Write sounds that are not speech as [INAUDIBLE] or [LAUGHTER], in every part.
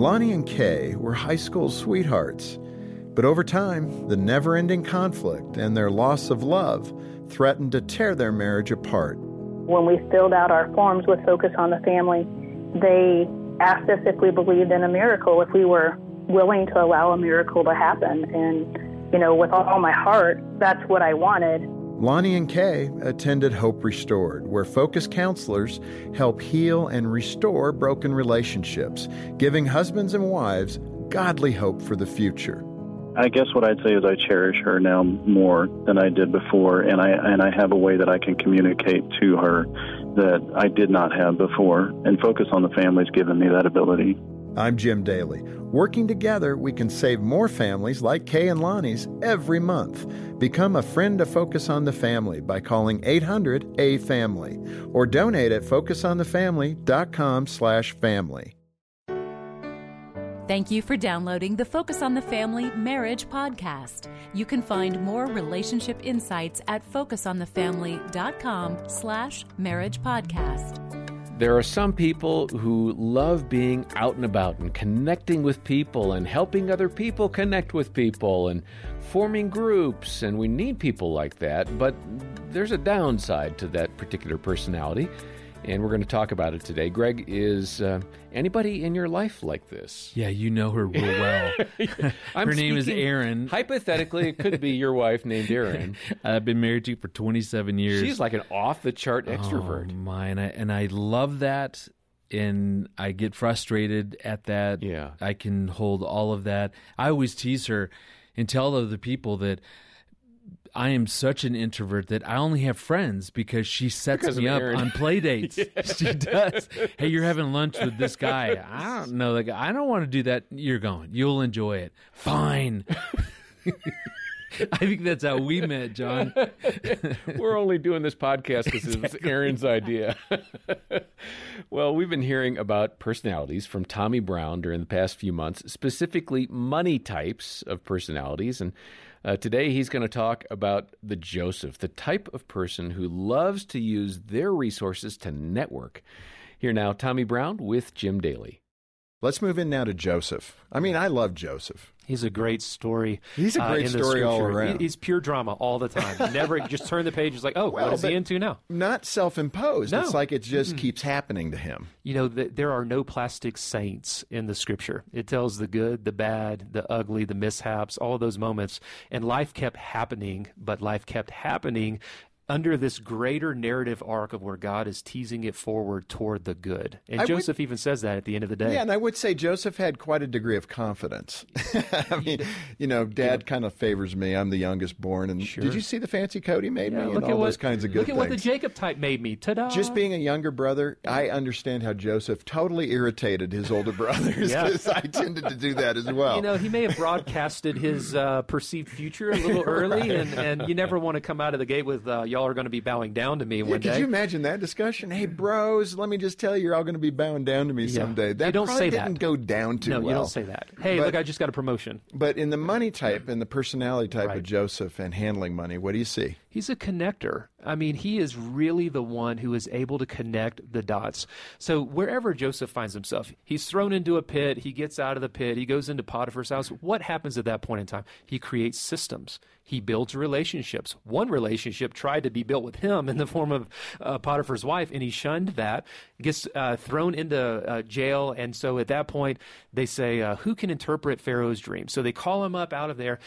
Lonnie and Kay were high school sweethearts. But over time, the never ending conflict and their loss of love threatened to tear their marriage apart. When we filled out our forms with Focus on the Family, they asked us if we believed in a miracle, if we were willing to allow a miracle to happen. And, you know, with all my heart, that's what I wanted. Lonnie and Kay attended Hope Restored, where focus counselors help heal and restore broken relationships, giving husbands and wives godly hope for the future. I guess what I'd say is I cherish her now more than I did before, and I and I have a way that I can communicate to her that I did not have before, and focus on the family's given me that ability. I'm Jim Daly. Working together, we can save more families like Kay and Lonnie's every month. Become a friend to Focus on the Family by calling 800-A-FAMILY or donate at focusonthefamily.com slash family. Thank you for downloading the Focus on the Family Marriage Podcast. You can find more relationship insights at focusonthefamily.com slash marriage podcast. There are some people who love being out and about and connecting with people and helping other people connect with people and forming groups, and we need people like that. But there's a downside to that particular personality, and we're going to talk about it today. Greg, is uh, anybody in your life like this? Yeah, you know her real well. [LAUGHS] her name is Erin. Hypothetically, it could be your wife named Erin. [LAUGHS] I've been married to her for 27 years. She's like an off the chart extrovert. Oh, my, and I, and I love that. And I get frustrated at that. Yeah. I can hold all of that. I always tease her and tell other people that I am such an introvert that I only have friends because she sets Because me up on play [LAUGHS] dates. [LAUGHS] She does. Hey, you're having lunch with this guy. I don't know the guy. I don't want to do that. You're going. You'll enjoy it. Fine. [LAUGHS] [LAUGHS] I think that's how we met, John. [LAUGHS] We're only doing this podcast because it's Erin's idea. [LAUGHS] well, we've been hearing about personalities from Tommy Brown during the past few months, specifically money types of personalities. And uh, today he's going to talk about the Joseph, the type of person who loves to use their resources to network. Here now, Tommy Brown with Jim Daly. Let's move in now to Joseph. I mean, I love Joseph. He's a great story. He's a uh, great the story all around. He's pure drama all the time. Never [LAUGHS] just turn the page. It's like, oh, Well, what is he into now? Not self imposed. No. It's like it just keeps happening to him. You know, th- there are no plastic saints in the scripture. It tells the good, the bad, the ugly, the mishaps, all of those moments. And life kept happening, but life kept happening under this greater narrative arc of where God is teasing it forward toward the good. And I would- Joseph even says that at the end of the day. Yeah, and I would say Joseph had quite a degree of confidence. [LAUGHS] I mean, you know, Dad kind of favors me. I'm the youngest born, and did you see the fancy coat he made Yeah, me? look and at all what, those kinds of good Look at things. what the Jacob type made me. Ta-da! Just being a younger brother, I understand how Joseph totally irritated his older brothers [LAUGHS] Yeah. because I tended to do that as well. You know, he may have broadcasted his uh, perceived future a little [LAUGHS] early, and, and you never want to come out of the gate with uh, y'all are going to be bowing down to me Yeah, one could day. you imagine that discussion? Hey, bros, let me just tell you, you're all going to be bowing down to me Yeah. someday. That You don't say that. didn't go down too no, well. you don't say that. Hey, But- look, I just got a promotion. But in the money type and the personality type Right. of Joseph and handling money, what do you see? He's a connector. I mean, he is really the one who is able to connect the dots. So wherever Joseph finds himself, he's thrown into a pit, he gets out of the pit, he goes into Potiphar's house. What happens at that point in time? He creates systems. He builds relationships. One relationship tried to be built with him in the form of uh, Potiphar's wife, and he shunned that. Gets uh, thrown into uh, jail, and so at that point they say, uh, "Who can interpret Pharaoh's dream?" So they call him up out of there,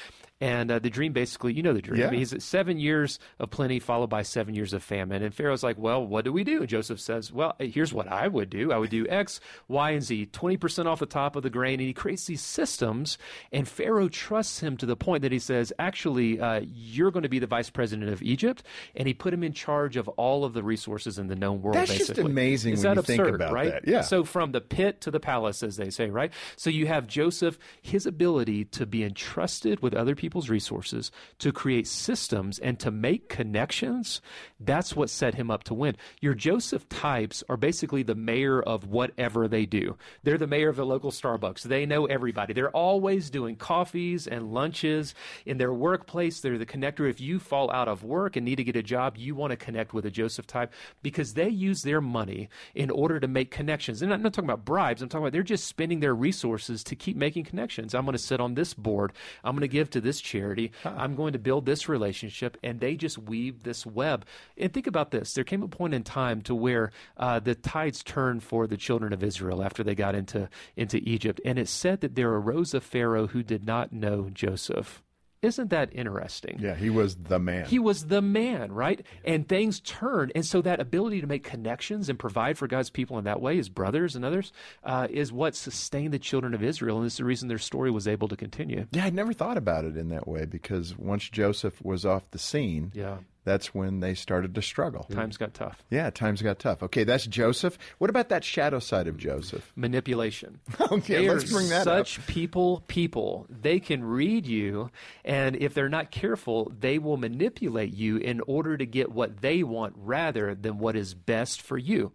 and uh, the dream basically, you know, the dream. Yeah. He's at seven years of plenty followed by seven years of famine. And Pharaoh's like, well, what do we do? And Joseph says, well, here's what I would do. I would do X, Y, and Z, 20% off the top of the grain. And he creates these systems. And Pharaoh trusts him to the point that he says, actually, uh, you're going to be the vice president of Egypt. And he put him in charge of all of the resources in the known world, That's just amazing Is when that you think absurd, about right? that. Yeah. So from the pit to the palace, as they say, right? So you have Joseph, his ability to be entrusted with other people's people's resources, to create systems, and to make connections, that's what set him up to win. Your Joseph types are basically the mayor of whatever they do. They're the mayor of the local Starbucks. They know everybody. They're always doing coffees and lunches in their workplace. They're the connector. If you fall out of work and need to get a job, you want to connect with a Joseph type because they use their money in order to make connections. And I'm not talking about bribes. I'm talking about they're just spending their resources to keep making connections. I'm going to sit on this board. I'm going to give to this charity. I'm going to build this relationship. And they just weave this web. And think about this. There came a point in time to where uh, the tides turned for the children of Israel after they got into, into Egypt. And it said that there arose a Pharaoh who did not know Joseph. Isn't that interesting? Yeah, he was the man. He was the man, right? And things turned. And so that ability to make connections and provide for God's people in that way, his brothers and others, uh, is what sustained the children of Israel. And it's the reason their story was able to continue. yeah, I'd never thought about it in that way because once Joseph was off the scene, Yeah. That's when they started to struggle. Hmm. Times got tough. Yeah, times got tough. Okay, that's Joseph. What about that shadow side of Joseph? Manipulation. [LAUGHS] Okay, They let's bring that such up. Such people, people. They can read you, and if they're not careful, they will manipulate you in order to get what they want rather than what is best for you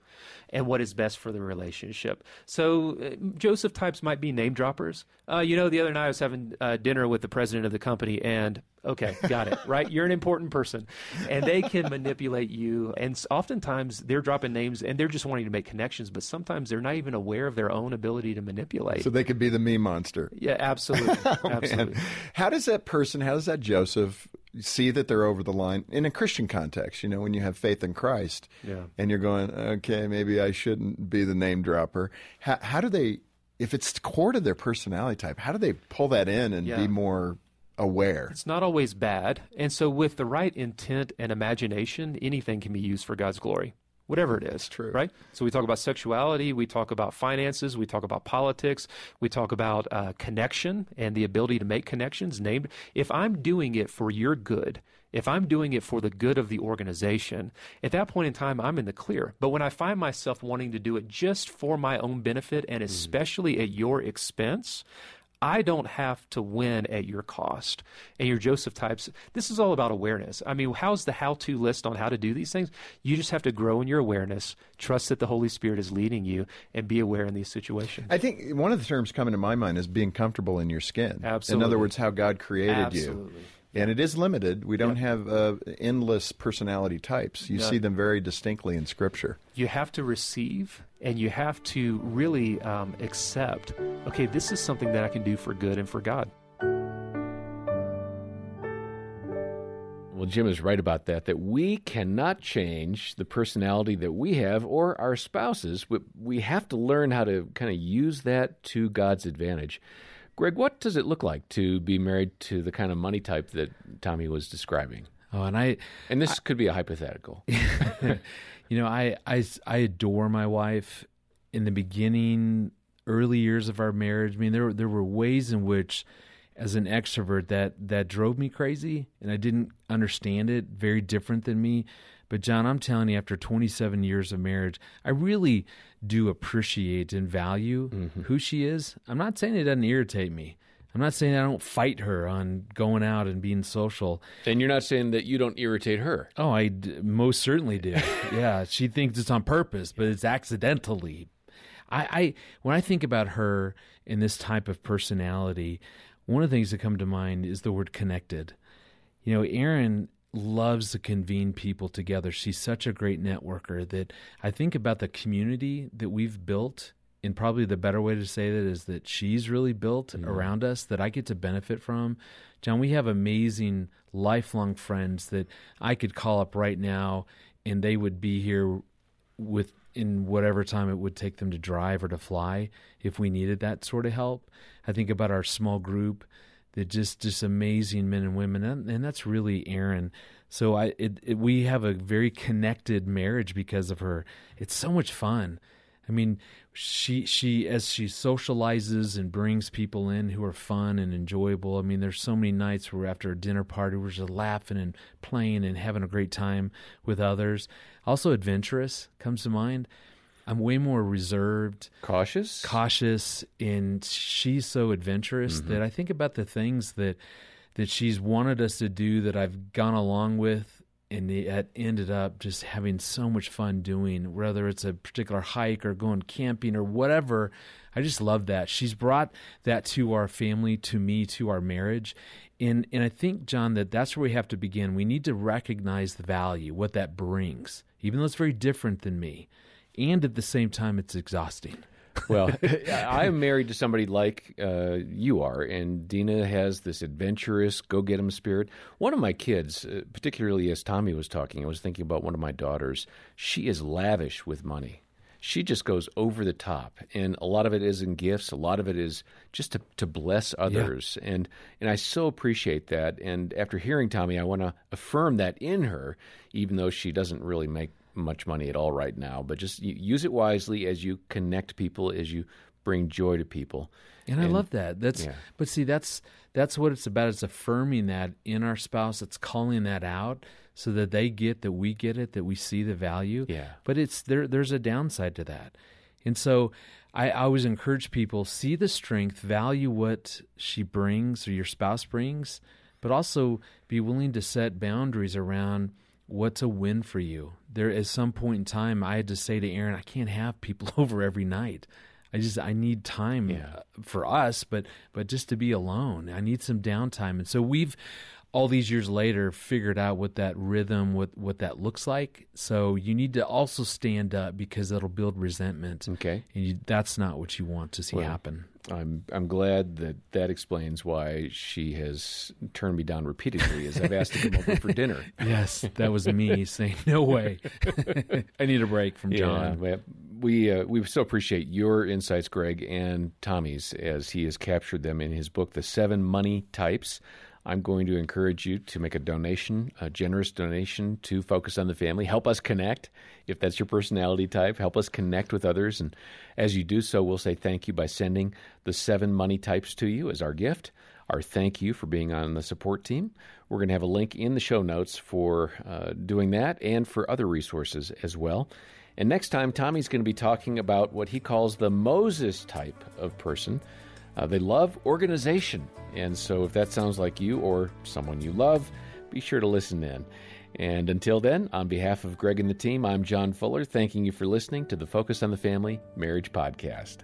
and what is best for the relationship. So uh, Joseph types might be name droppers. Uh, you know, the other night I was having uh, dinner with the president of the company, and okay, got it, [LAUGHS] right? You're an important person, and they can manipulate you. And oftentimes they're dropping names, and they're just wanting to make connections, but sometimes they're not even aware of their own ability to manipulate. So they could be the me monster. yeah, absolutely, [LAUGHS] absolutely. Man, how does that person, how does that Joseph see that they're over the line in a Christian context? You know, when you have faith in Christ, Yeah. and you're going, okay, maybe I shouldn't be the name dropper. How, how do they, if it's core to their personality type, how do they pull that in and Yeah. be more aware? It's not always bad. And so, with the right intent and imagination, anything can be used for God's glory, whatever it is. true. Right? So, we talk about sexuality, we talk about finances, we talk about politics, we talk about uh, connection and the ability to make connections. Named, if I'm doing it for your good, if I'm doing it for the good of the organization, at that point in time, I'm in the clear. But when I find myself wanting to do it just for my own benefit and especially at your expense, I don't have to win at your cost. And your Joseph types, this is all about awareness. I mean, how's the how to list on how to do these things? You just have to grow in your awareness, trust that the Holy Spirit is leading you, and be aware in these situations. I think one of the terms coming to my mind is being comfortable in your skin. Absolutely. In other words, how God created you. Absolutely. And it is limited. We don't have uh, endless personality types. You Yeah. see them very distinctly in Scripture. you have to receive and you have to really um, accept okay, this is something that I can do for good and for God. Well, Jim is right about that, that we cannot change the personality that we have or our spouses. but We have to learn how to kind of use that to God's advantage. Greg, what does it look like to be married to the kind of money type that Tommy was describing? Oh, and I, And this could be a hypothetical. [LAUGHS] you know, I, I, I adore my wife. In the beginning, early years of our marriage, I mean, there there were ways in which, as an extrovert, that that drove me crazy, and I didn't understand it. Very different than me. But John, I'm telling you, after 27 years of marriage, I really do appreciate and value mm-hmm. who she is. I'm not saying it doesn't irritate me. I'm not saying I don't fight her on going out and being social. and you're not saying that you don't irritate her. Oh, I d- most certainly do. [LAUGHS] yeah, she thinks it's on purpose, but it's accidentally. I, I when I think about her and this type of personality, one of the things that come to mind is the word connected. You know, Erin loves to convene people together. She's such a great networker that I think about the community that we've built. And probably the better way to say that is that she's really built around us that I get to benefit from. John, we have amazing lifelong friends that I could call up right now and they would be here with in whatever time it would take them to drive or to fly if we needed that sort of help. I think about our small group that just just amazing men and women and, and that's really Erin. So I it, it, we have a very connected marriage because of her. It's so much fun. I mean, she she as she socializes and brings people in who are fun and enjoyable. I mean, there's so many nights where after a dinner party we're just laughing and playing and having a great time with others. Also, adventurous comes to mind. I'm way more reserved, Cautious? cautious, and she's so adventurous mm-hmm. that I think about the things that that she's wanted us to do that I've gone along with and it ended up just having so much fun doing, whether it's a particular hike or going camping or whatever. I just love that. She's brought that to our family, to me, to our marriage. And, and I think, John, that that's where we have to begin. We need to recognize the value, what that brings, even though it's very different than me. And at the same time, it's exhausting [LAUGHS] well, [LAUGHS] I am married to somebody like uh, you are, and Dena has this adventurous, go get 'em spirit. One of my kids, uh, particularly as Tommy was talking, I was thinking about one of my daughters. She is lavish with money. She just goes over the top, and a lot of it is in gifts. A lot of it is just to, to bless others, yeah. and and I so appreciate that. And after hearing Tommy, I want to affirm that in her, even though she doesn't really make much money at all right now, but just use it wisely as you connect people, as you bring joy to people. And, and I love that. That's yeah. but see that's that's what it's about. It's affirming that in our spouse. It's calling that out so that they get that we get it, that we see the value. Yeah. But it's there there's a downside to that. And so I, I always encourage people, see the strength, value what she brings or your spouse brings, but also be willing to set boundaries around what's a win for you? There, at some point in time, I had to say to Erin, I can't have people [LAUGHS] over every night. I just I need time yeah. Uh, for us, but but just to be alone. I need some downtime, and so we've all these years later figured out what that rhythm, what what that looks like. So you need to also stand up because that'll build resentment. Okay, and you, that's not what you want to see well, happen. I'm I'm glad that that explains why she has turned me down repeatedly as I've asked to come over for dinner. [LAUGHS] Yes, that was me [LAUGHS] saying no way. [LAUGHS] I need a break from John. Yeah, we uh, we still appreciate your insights, Greg, and Tommy's as he has captured them in his book, The Seven Money Types. I'm going to encourage you to make a donation, a generous donation to Focus on the Family. Help us connect if that's your personality type. Help us connect with others. And as you do so, we'll say thank you by sending the seven money types to you as our gift. Our thank you for being on the support team. We're going to have a link in the show notes for uh, doing that and for other resources as well. And next time, Tommy's going to be talking about what he calls the Moses type of person. Uh, they love organization. And so if that sounds like you or someone you love, be sure to listen in. And until then, on behalf of Greg and the team, I'm John Fuller, thanking you for listening to the Focus on the Family Marriage Podcast.